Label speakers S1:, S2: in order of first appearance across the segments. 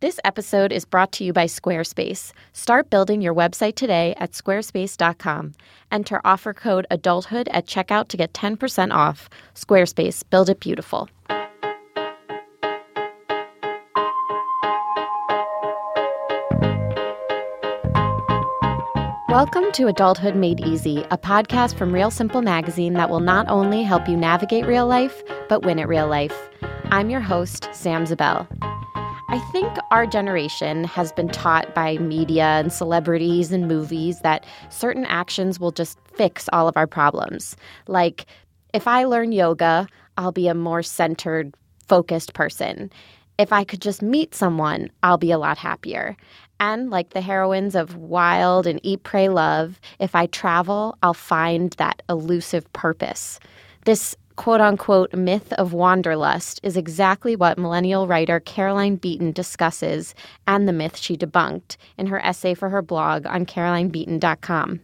S1: This episode is brought to you by Squarespace. Start building your website today at squarespace.com. Enter offer code adulthood at checkout to get 10% off. Squarespace, build it beautiful. Welcome to Adulthood Made Easy, a podcast from Real Simple Magazine that will not only help you navigate real life, but win at real life. I'm your host, Sam Zabell. I think our generation has been taught by media and celebrities and movies that certain actions will just fix all of our problems. Like, if I learn yoga, I'll be a more centered, focused person. If I could just meet someone, I'll be a lot happier. And like the heroines of Wild and Eat, Pray, Love, if I travel, I'll find that elusive purpose. This quote unquote myth of wanderlust is exactly what millennial writer Caroline Beaton discusses and the myth she debunked in her essay for her blog on carolinebeaton.com.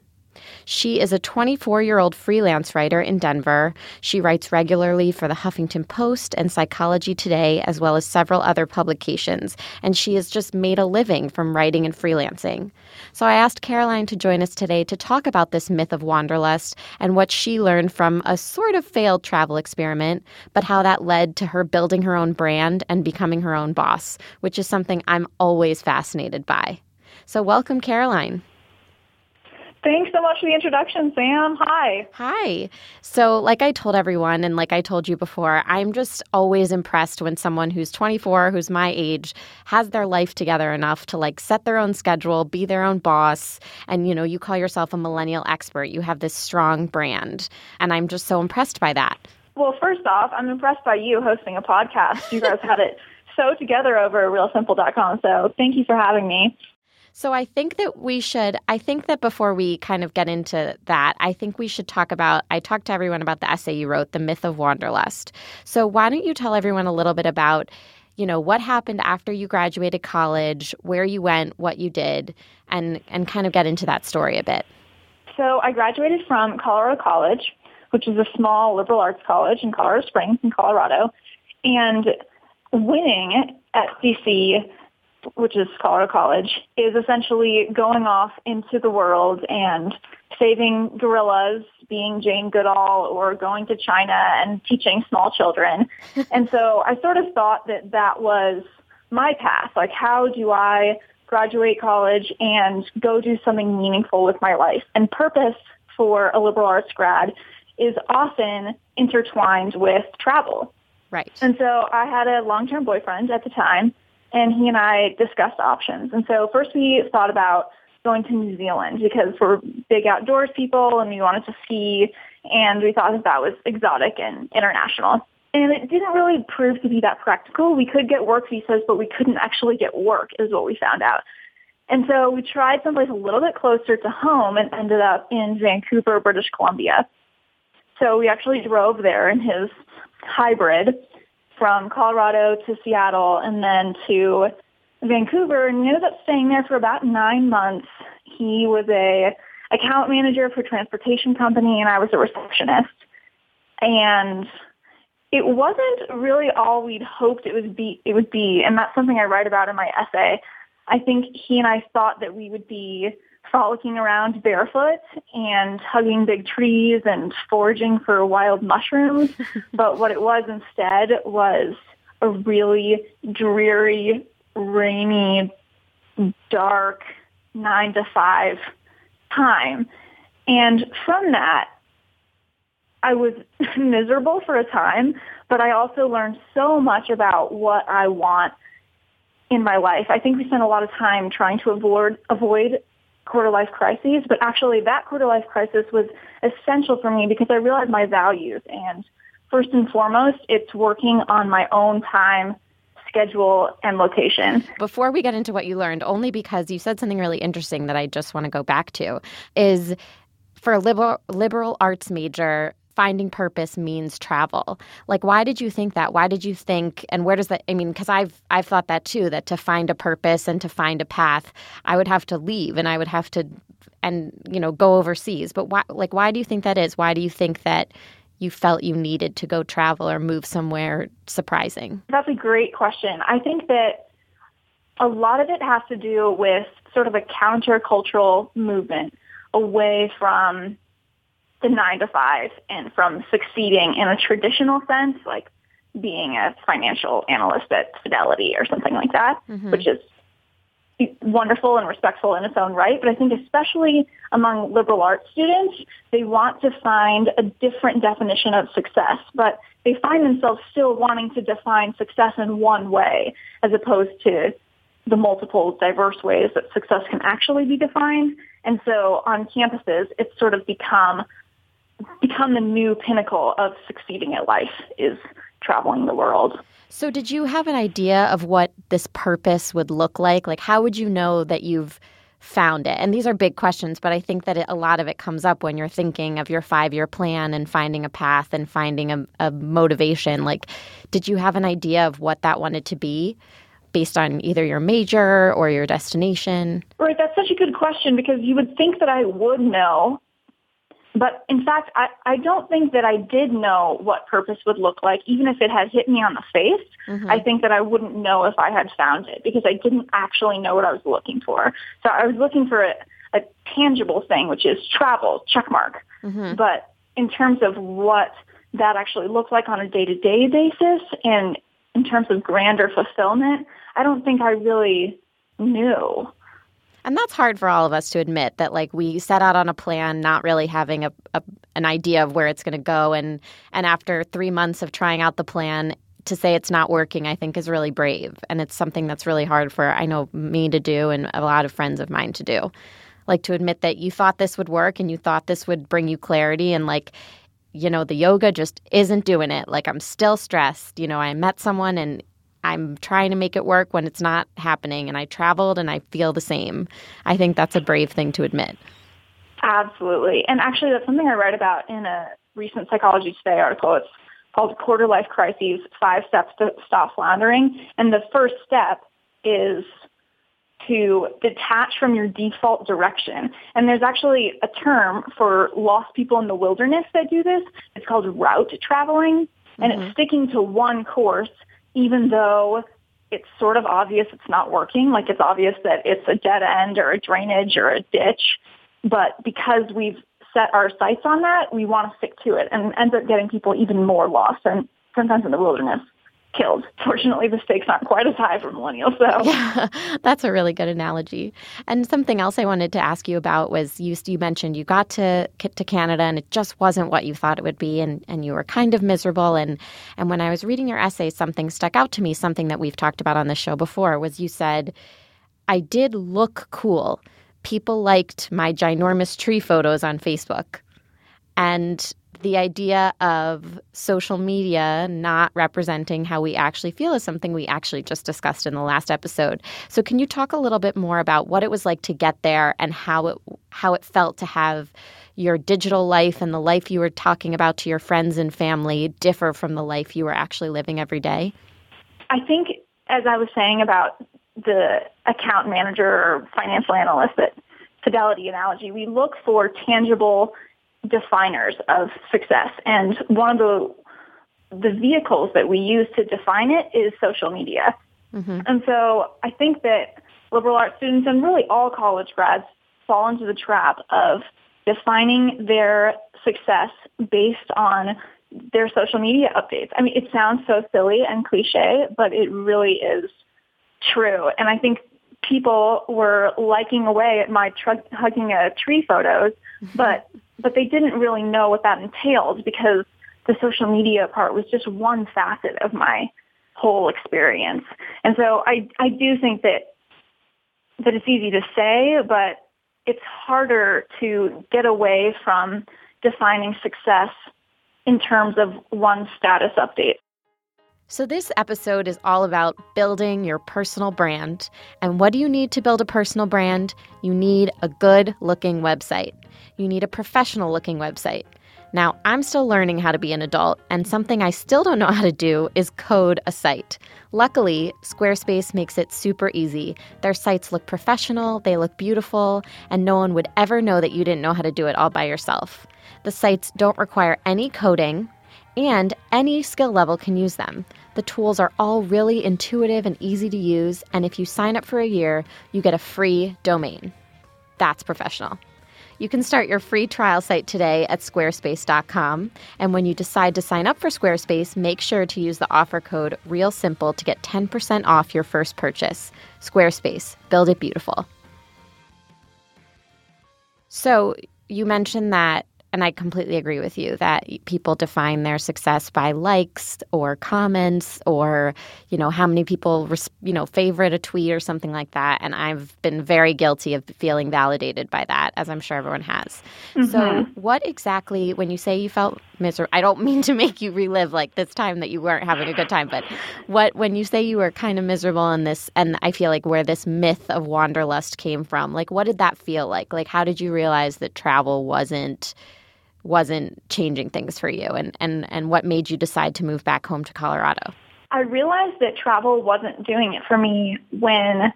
S1: She is a 24 year old freelance writer in Denver. She writes regularly for the Huffington Post and Psychology Today, as well as several other publications, and she has just made a living from writing and freelancing. So I asked Caroline to join us today to talk about this myth of wanderlust and what she learned from a sort of failed travel experiment, but how that led to her building her own brand and becoming her own boss, which is something I'm always fascinated by. So, welcome, Caroline.
S2: Thanks so much for the introduction, Sam. Hi.
S1: Hi. So, like I told everyone, and like I told you before, I'm just always impressed when someone who's 24, who's my age, has their life together enough to like set their own schedule, be their own boss. And, you know, you call yourself a millennial expert. You have this strong brand. And I'm just so impressed by that.
S2: Well, first off, I'm impressed by you hosting a podcast. You guys had it so together over realsimple.com. So, thank you for having me.
S1: So I think that we should, I think that before we kind of get into that, I think we should talk about, I talked to everyone about the essay you wrote, The Myth of Wanderlust. So why don't you tell everyone a little bit about, you know, what happened after you graduated college, where you went, what you did, and, and kind of get into that story a bit.
S2: So I graduated from Colorado College, which is a small liberal arts college in Colorado Springs in Colorado. And winning at CC which is Colorado College, is essentially going off into the world and saving gorillas, being Jane Goodall, or going to China and teaching small children. and so I sort of thought that that was my path. Like, how do I graduate college and go do something meaningful with my life? And purpose for a liberal arts grad is often intertwined with travel.
S1: Right.
S2: And so I had a long-term boyfriend at the time and he and I discussed options. And so first we thought about going to New Zealand because we're big outdoors people and we wanted to ski and we thought that that was exotic and international. And it didn't really prove to be that practical. We could get work visas, but we couldn't actually get work is what we found out. And so we tried someplace a little bit closer to home and ended up in Vancouver, British Columbia. So we actually drove there in his hybrid from Colorado to Seattle and then to Vancouver and ended up staying there for about nine months. He was a account manager for a transportation company and I was a receptionist. And it wasn't really all we'd hoped it would be it would be and that's something I write about in my essay. I think he and I thought that we would be frolicking around barefoot and hugging big trees and foraging for wild mushrooms. but what it was instead was a really dreary, rainy, dark nine to five time. And from that, I was miserable for a time, but I also learned so much about what I want in my life. I think we spend a lot of time trying to avoid avoid quarter life crises, but actually that quarter life crisis was essential for me because I realized my values. And first and foremost, it's working on my own time, schedule, and location.
S1: Before we get into what you learned, only because you said something really interesting that I just want to go back to, is for a liberal, liberal arts major, finding purpose means travel. Like why did you think that? Why did you think and where does that I mean cuz I've I've thought that too that to find a purpose and to find a path, I would have to leave and I would have to and you know go overseas. But why like why do you think that is? Why do you think that you felt you needed to go travel or move somewhere surprising?
S2: That's a great question. I think that a lot of it has to do with sort of a countercultural movement away from the nine to five and from succeeding in a traditional sense, like being a financial analyst at Fidelity or something like that, mm-hmm. which is wonderful and respectful in its own right. But I think especially among liberal arts students, they want to find a different definition of success, but they find themselves still wanting to define success in one way as opposed to the multiple diverse ways that success can actually be defined. And so on campuses, it's sort of become become the new pinnacle of succeeding at life is traveling the world.
S1: So did you have an idea of what this purpose would look like? Like how would you know that you've found it? And these are big questions, but I think that it, a lot of it comes up when you're thinking of your 5-year plan and finding a path and finding a, a motivation. Like did you have an idea of what that wanted to be? based on either your major or your destination?
S2: Right, that's such a good question because you would think that I would know. But in fact, I, I don't think that I did know what purpose would look like, even if it had hit me on the face. Mm-hmm. I think that I wouldn't know if I had found it because I didn't actually know what I was looking for. So I was looking for a, a tangible thing, which is travel, check mark. Mm-hmm. But in terms of what that actually looked like on a day-to-day basis and in terms of grander fulfillment, I don't think I really knew.
S1: And that's hard for all of us to admit that like we set out on a plan not really having a, a an idea of where it's going to go and and after 3 months of trying out the plan to say it's not working I think is really brave and it's something that's really hard for I know me to do and a lot of friends of mine to do. Like to admit that you thought this would work and you thought this would bring you clarity and like you know the yoga just isn't doing it. Like I'm still stressed. You know, I met someone and I'm trying to make it work when it's not happening. And I traveled and I feel the same. I think that's a brave thing to admit.
S2: Absolutely. And actually, that's something I read about in a recent Psychology Today article. It's called Quarter Life Crises Five Steps to Stop Floundering. And the first step is to detach from your default direction. And there's actually a term for lost people in the wilderness that do this. It's called route traveling. And mm-hmm. it's sticking to one course even though it's sort of obvious it's not working, like it's obvious that it's a dead end or a drainage or a ditch. But because we've set our sights on that, we want to stick to it and ends up getting people even more lost and sometimes in the wilderness killed. Fortunately, the stakes aren't quite as high for millennials, though.
S1: Yeah, that's a really good analogy. And something else I wanted to ask you about was you, you mentioned you got to to Canada and it just wasn't what you thought it would be, and, and you were kind of miserable. And and when I was reading your essay, something stuck out to me. Something that we've talked about on the show before was you said, "I did look cool. People liked my ginormous tree photos on Facebook." And the idea of social media not representing how we actually feel is something we actually just discussed in the last episode. So can you talk a little bit more about what it was like to get there and how it how it felt to have your digital life and the life you were talking about to your friends and family differ from the life you were actually living every day?
S2: I think as I was saying about the account manager or financial analyst at Fidelity analogy, we look for tangible definers of success. And one of the the vehicles that we use to define it is social media. Mm-hmm. And so I think that liberal arts students and really all college grads fall into the trap of defining their success based on their social media updates. I mean, it sounds so silly and cliche, but it really is true. And I think people were liking away at my tr- hugging a tree photos, but but they didn't really know what that entailed because the social media part was just one facet of my whole experience. And so I, I do think that, that it's easy to say, but it's harder to get away from defining success in terms of one status update.
S1: So, this episode is all about building your personal brand. And what do you need to build a personal brand? You need a good looking website you need a professional looking website. Now, I'm still learning how to be an adult, and something I still don't know how to do is code a site. Luckily, Squarespace makes it super easy. Their sites look professional, they look beautiful, and no one would ever know that you didn't know how to do it all by yourself. The sites don't require any coding, and any skill level can use them. The tools are all really intuitive and easy to use, and if you sign up for a year, you get a free domain. That's professional. You can start your free trial site today at squarespace.com. And when you decide to sign up for Squarespace, make sure to use the offer code REALSIMPLE to get 10% off your first purchase. Squarespace, build it beautiful. So, you mentioned that and I completely agree with you that people define their success by likes or comments or, you know, how many people, you know, favorite a tweet or something like that. And I've been very guilty of feeling validated by that, as I'm sure everyone has. Mm-hmm. So, what exactly, when you say you felt miserable, I don't mean to make you relive like this time that you weren't having a good time, but what, when you say you were kind of miserable in this, and I feel like where this myth of wanderlust came from, like, what did that feel like? Like, how did you realize that travel wasn't, wasn't changing things for you and, and, and what made you decide to move back home to Colorado?
S2: I realized that travel wasn't doing it for me when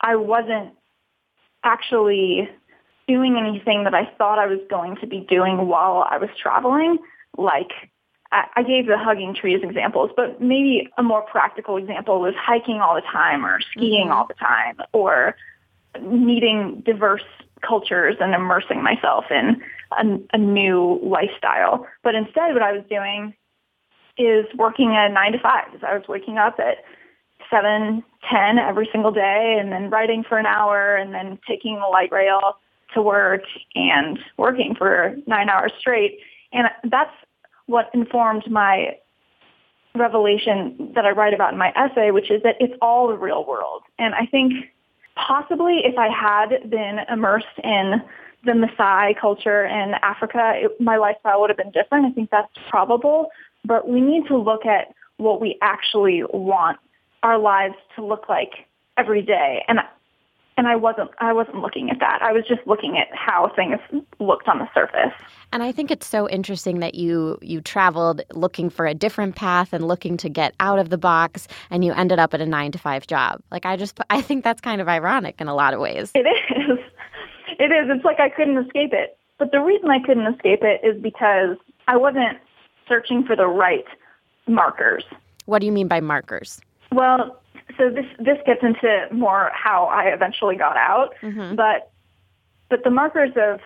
S2: I wasn't actually doing anything that I thought I was going to be doing while I was traveling. Like I gave the hugging trees examples, but maybe a more practical example was hiking all the time or skiing mm-hmm. all the time or meeting diverse cultures and immersing myself in a, a new lifestyle. But instead, what I was doing is working a nine to five. I was waking up at seven, ten every single day, and then writing for an hour, and then taking the light rail to work and working for nine hours straight. And that's what informed my revelation that I write about in my essay, which is that it's all the real world. And I think possibly if I had been immersed in the Maasai culture in Africa, it, my lifestyle would have been different. I think that's probable. But we need to look at what we actually want our lives to look like every day. And and I wasn't I wasn't looking at that. I was just looking at how things looked on the surface.
S1: And I think it's so interesting that you you traveled looking for a different path and looking to get out of the box and you ended up at a 9 to 5 job. Like I just I think that's kind of ironic in a lot of ways.
S2: It is. It is. It's like I couldn't escape it. But the reason I couldn't escape it is because I wasn't searching for the right markers.
S1: What do you mean by markers?
S2: Well, so this this gets into more how I eventually got out, mm-hmm. but but the markers of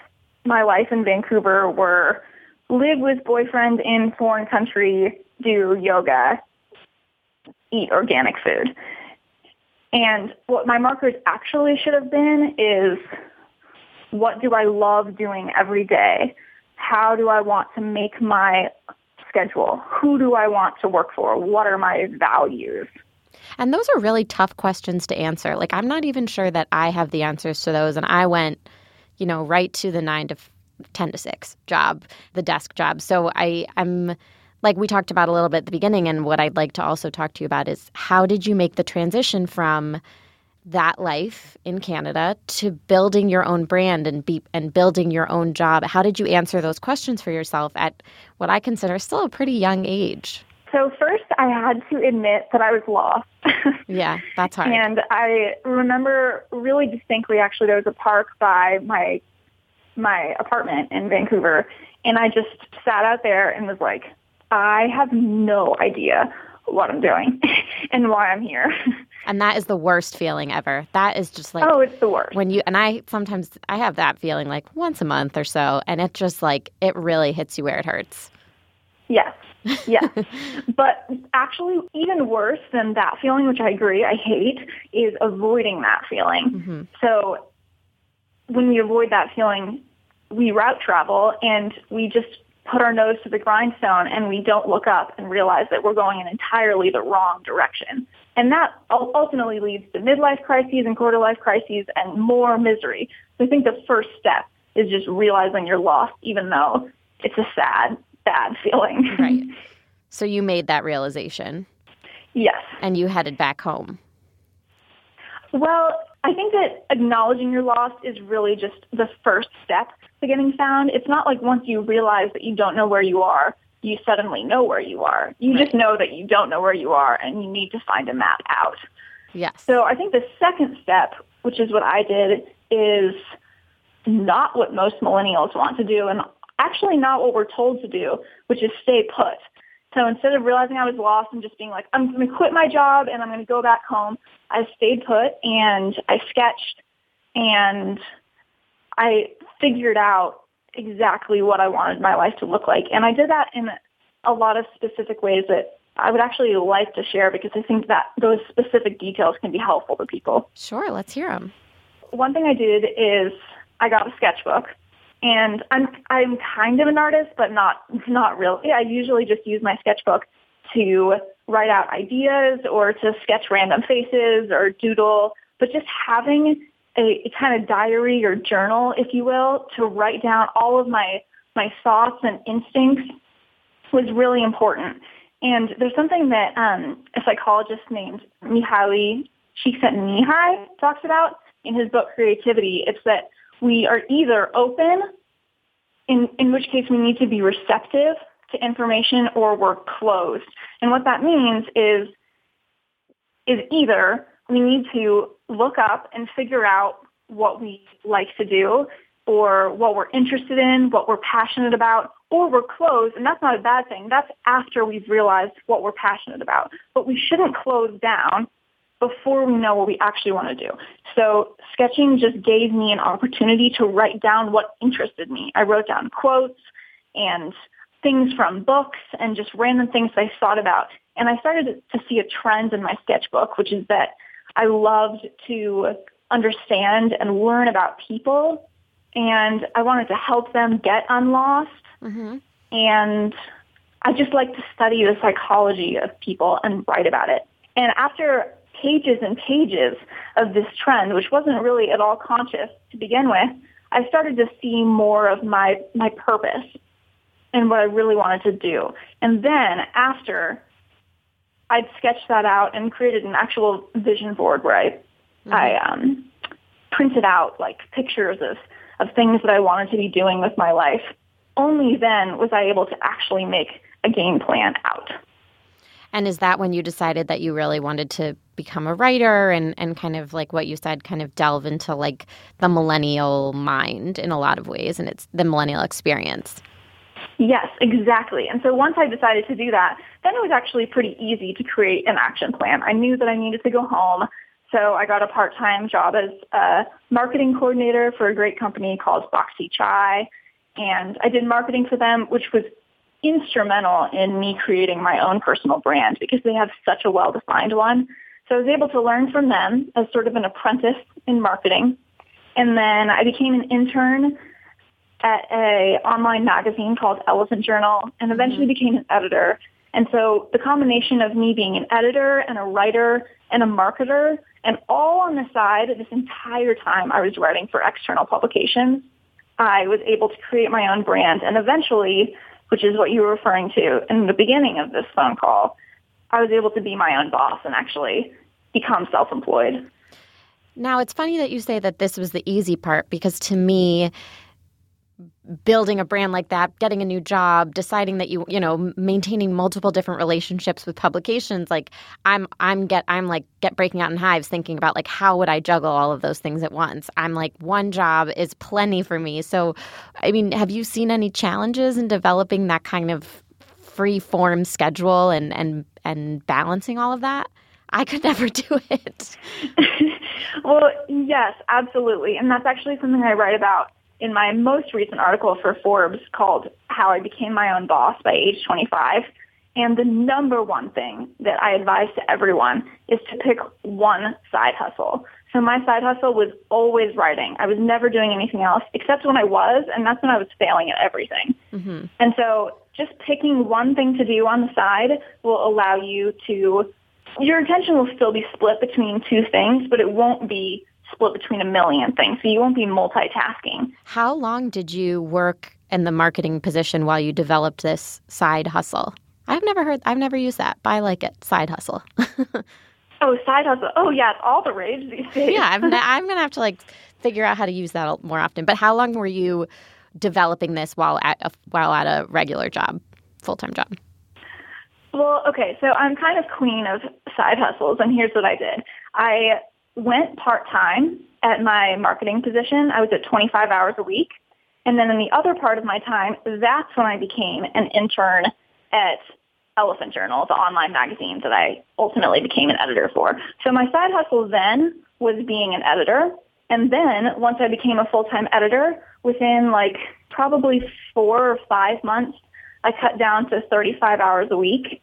S2: my life in Vancouver were live with boyfriend in foreign country, do yoga, eat organic food. And what my markers actually should have been is what do I love doing every day? How do I want to make my schedule? Who do I want to work for? What are my values?
S1: And those are really tough questions to answer. Like, I'm not even sure that I have the answers to those. And I went, you know, right to the nine to 10 to 6 job, the desk job. So I, I'm like we talked about a little bit at the beginning. And what I'd like to also talk to you about is how did you make the transition from that life in Canada to building your own brand and be and building your own job? How did you answer those questions for yourself at what I consider still a pretty young age?
S2: So first I had to admit that I was lost.
S1: yeah, that's hard.
S2: and I remember really distinctly actually there was a park by my my apartment in Vancouver and I just sat out there and was like, I have no idea what I'm doing and why I'm here.
S1: And that is the worst feeling ever. That is just like
S2: Oh, it's the worst.
S1: When you and I sometimes I have that feeling like once a month or so and it just like it really hits you where it hurts.
S2: Yes. Yes. but actually even worse than that feeling, which I agree I hate, is avoiding that feeling. Mm-hmm. So when we avoid that feeling, we route travel and we just put our nose to the grindstone and we don't look up and realize that we're going in entirely the wrong direction. And that ultimately leads to midlife crises and quarter life crises and more misery. So I think the first step is just realizing you're lost, even though it's a sad, bad feeling.
S1: Right. So you made that realization.
S2: Yes.
S1: And you headed back home.
S2: Well, I think that acknowledging your loss is really just the first step to getting found. It's not like once you realize that you don't know where you are, you suddenly know where you are. You right. just know that you don't know where you are and you need to find a map out.
S1: Yes.
S2: So I think the second step, which is what I did, is not what most millennials want to do and actually not what we're told to do, which is stay put. So instead of realizing I was lost and just being like, I'm going to quit my job and I'm going to go back home, I stayed put and I sketched and I figured out exactly what I wanted my life to look like. And I did that in a lot of specific ways that I would actually like to share because I think that those specific details can be helpful to people.
S1: Sure, let's hear them.
S2: One thing I did is I got a sketchbook and I'm I'm kind of an artist, but not not really. I usually just use my sketchbook to write out ideas or to sketch random faces or doodle. But just having a, a kind of diary or journal, if you will, to write down all of my my thoughts and instincts was really important. And there's something that um, a psychologist named Mihaly Csikszentmihalyi talks about in his book Creativity. It's that we are either open, in, in which case we need to be receptive to information, or we're closed. And what that means is, is either we need to look up and figure out what we like to do or what we're interested in, what we're passionate about, or we're closed, and that's not a bad thing. That's after we've realized what we're passionate about. But we shouldn't close down before we know what we actually want to do. So sketching just gave me an opportunity to write down what interested me. I wrote down quotes and things from books and just random things I thought about. And I started to see a trend in my sketchbook, which is that I loved to understand and learn about people and I wanted to help them get unlost. Mm-hmm. And I just like to study the psychology of people and write about it. And after pages and pages of this trend, which wasn't really at all conscious to begin with, I started to see more of my, my purpose and what I really wanted to do. And then after I'd sketched that out and created an actual vision board where I, mm-hmm. I um, printed out like pictures of, of things that I wanted to be doing with my life. Only then was I able to actually make a game plan out.
S1: And is that when you decided that you really wanted to become a writer and, and kind of like what you said, kind of delve into like the millennial mind in a lot of ways and it's the millennial experience?
S2: Yes, exactly. And so once I decided to do that, then it was actually pretty easy to create an action plan. I knew that I needed to go home. So I got a part-time job as a marketing coordinator for a great company called Bhakti Chai. And I did marketing for them, which was instrumental in me creating my own personal brand because they have such a well-defined one. So I was able to learn from them as sort of an apprentice in marketing. And then I became an intern at a online magazine called Elephant Journal and eventually mm-hmm. became an editor. And so the combination of me being an editor and a writer and a marketer and all on the side this entire time I was writing for external publications, I was able to create my own brand and eventually which is what you were referring to in the beginning of this phone call, I was able to be my own boss and actually become self-employed.
S1: Now, it's funny that you say that this was the easy part because to me, building a brand like that, getting a new job, deciding that you, you know, maintaining multiple different relationships with publications, like I'm I'm get I'm like get breaking out in hives thinking about like how would I juggle all of those things at once? I'm like one job is plenty for me. So I mean, have you seen any challenges in developing that kind of free form schedule and and and balancing all of that? I could never do it.
S2: well, yes, absolutely. And that's actually something I write about in my most recent article for Forbes called How I Became My Own Boss by age 25. And the number one thing that I advise to everyone is to pick one side hustle. So my side hustle was always writing. I was never doing anything else except when I was, and that's when I was failing at everything. Mm-hmm. And so just picking one thing to do on the side will allow you to, your attention will still be split between two things, but it won't be split between a million things. So you won't be multitasking.
S1: How long did you work in the marketing position while you developed this side hustle? I've never heard, I've never used that, but I like it. Side hustle.
S2: oh, side hustle. Oh, yeah, it's all the rage these days.
S1: yeah, I'm, I'm going to have to like figure out how to use that more often. But how long were you developing this while at a, while at a regular job, full time job?
S2: Well, okay, so I'm kind of queen of side hustles, and here's what I did. I went part-time at my marketing position. I was at 25 hours a week. And then in the other part of my time, that's when I became an intern at Elephant Journal, the online magazine that I ultimately became an editor for. So my side hustle then was being an editor. And then once I became a full-time editor, within like probably four or five months, I cut down to 35 hours a week.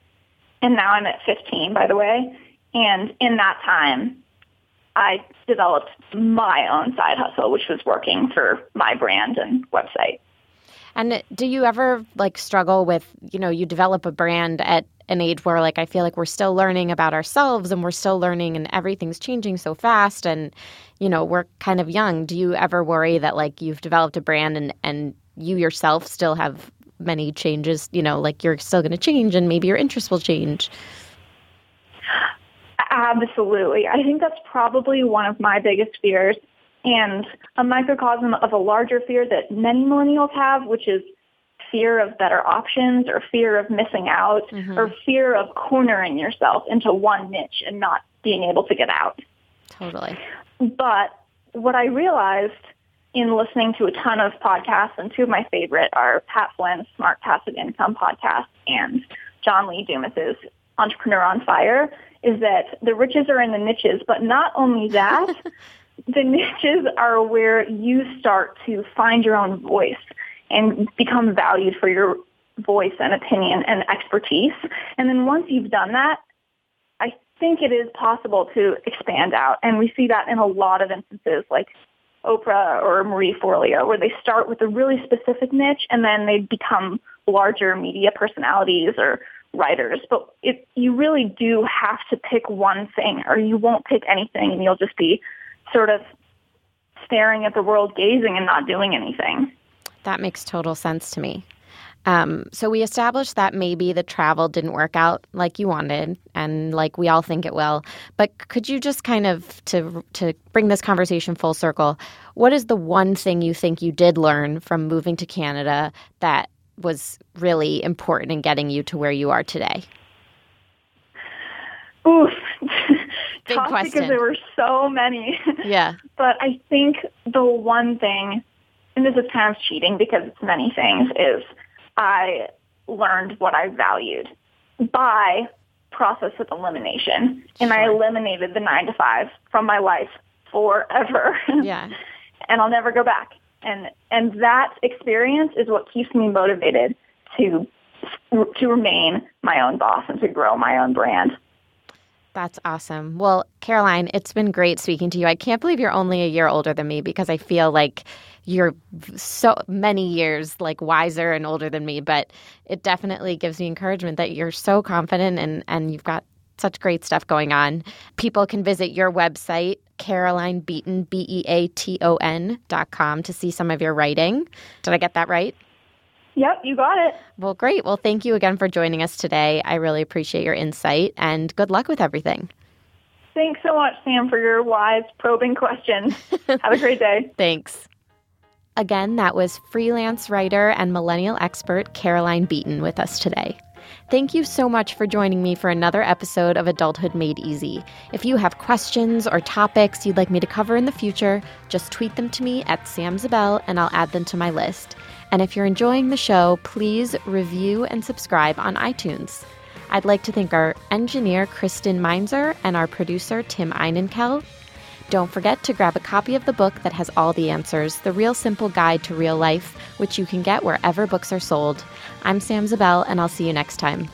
S2: And now I'm at 15, by the way. And in that time, I developed my own side hustle, which was working for my brand and website.
S1: And do you ever like struggle with, you know, you develop a brand at an age where like I feel like we're still learning about ourselves and we're still learning and everything's changing so fast and you know, we're kind of young. Do you ever worry that like you've developed a brand and and you yourself still have many changes, you know, like you're still going to change and maybe your interests will change?
S2: Absolutely. I think that's probably one of my biggest fears and a microcosm of a larger fear that many millennials have, which is fear of better options or fear of missing out mm-hmm. or fear of cornering yourself into one niche and not being able to get out.
S1: Totally.
S2: But what I realized in listening to a ton of podcasts, and two of my favorite are Pat Flynn's Smart Passive Income podcast and John Lee Dumas's Entrepreneur on Fire, is that the riches are in the niches, but not only that, the niches are where you start to find your own voice and become valued for your voice and opinion and expertise. And then once you've done that, I think it is possible to expand out. And we see that in a lot of instances like Oprah or Marie Forleo, where they start with a really specific niche and then they become larger media personalities or writers, but it, you really do have to pick one thing or you won't pick anything and you'll just be sort of staring at the world gazing and not doing anything.
S1: That makes total sense to me. Um, so we established that maybe the travel didn't work out like you wanted, and like we all think it will. But could you just kind of to to bring this conversation full circle? What is the one thing you think you did learn from moving to Canada that was really important in getting you to where you are today?
S2: Oof.
S1: Big
S2: Tough
S1: question.
S2: because there were so many.
S1: Yeah.
S2: but I think the one thing, and this is kind of cheating because it's many things, is I learned what I valued by process of elimination. And. I eliminated the nine to five from my life forever.
S1: Yeah.
S2: and I'll never go back and and that experience is what keeps me motivated to to remain my own boss and to grow my own brand.
S1: That's awesome. Well, Caroline, it's been great speaking to you. I can't believe you're only a year older than me because I feel like you're so many years like wiser and older than me, but it definitely gives me encouragement that you're so confident and and you've got such great stuff going on. People can visit your website, Caroline Beaton, B E A T O N dot com, to see some of your writing. Did I get that right?
S2: Yep, you got it.
S1: Well, great. Well, thank you again for joining us today. I really appreciate your insight and good luck with everything.
S2: Thanks so much, Sam, for your wise, probing questions. Have a great day.
S1: Thanks. Again, that was freelance writer and millennial expert Caroline Beaton with us today. Thank you so much for joining me for another episode of Adulthood Made Easy. If you have questions or topics you'd like me to cover in the future, just tweet them to me at Sam Zabell and I'll add them to my list. And if you're enjoying the show, please review and subscribe on iTunes. I'd like to thank our engineer, Kristen Meinzer, and our producer, Tim Einenkel. Don't forget to grab a copy of the book that has all the answers The Real Simple Guide to Real Life, which you can get wherever books are sold. I'm Sam Zabell, and I'll see you next time.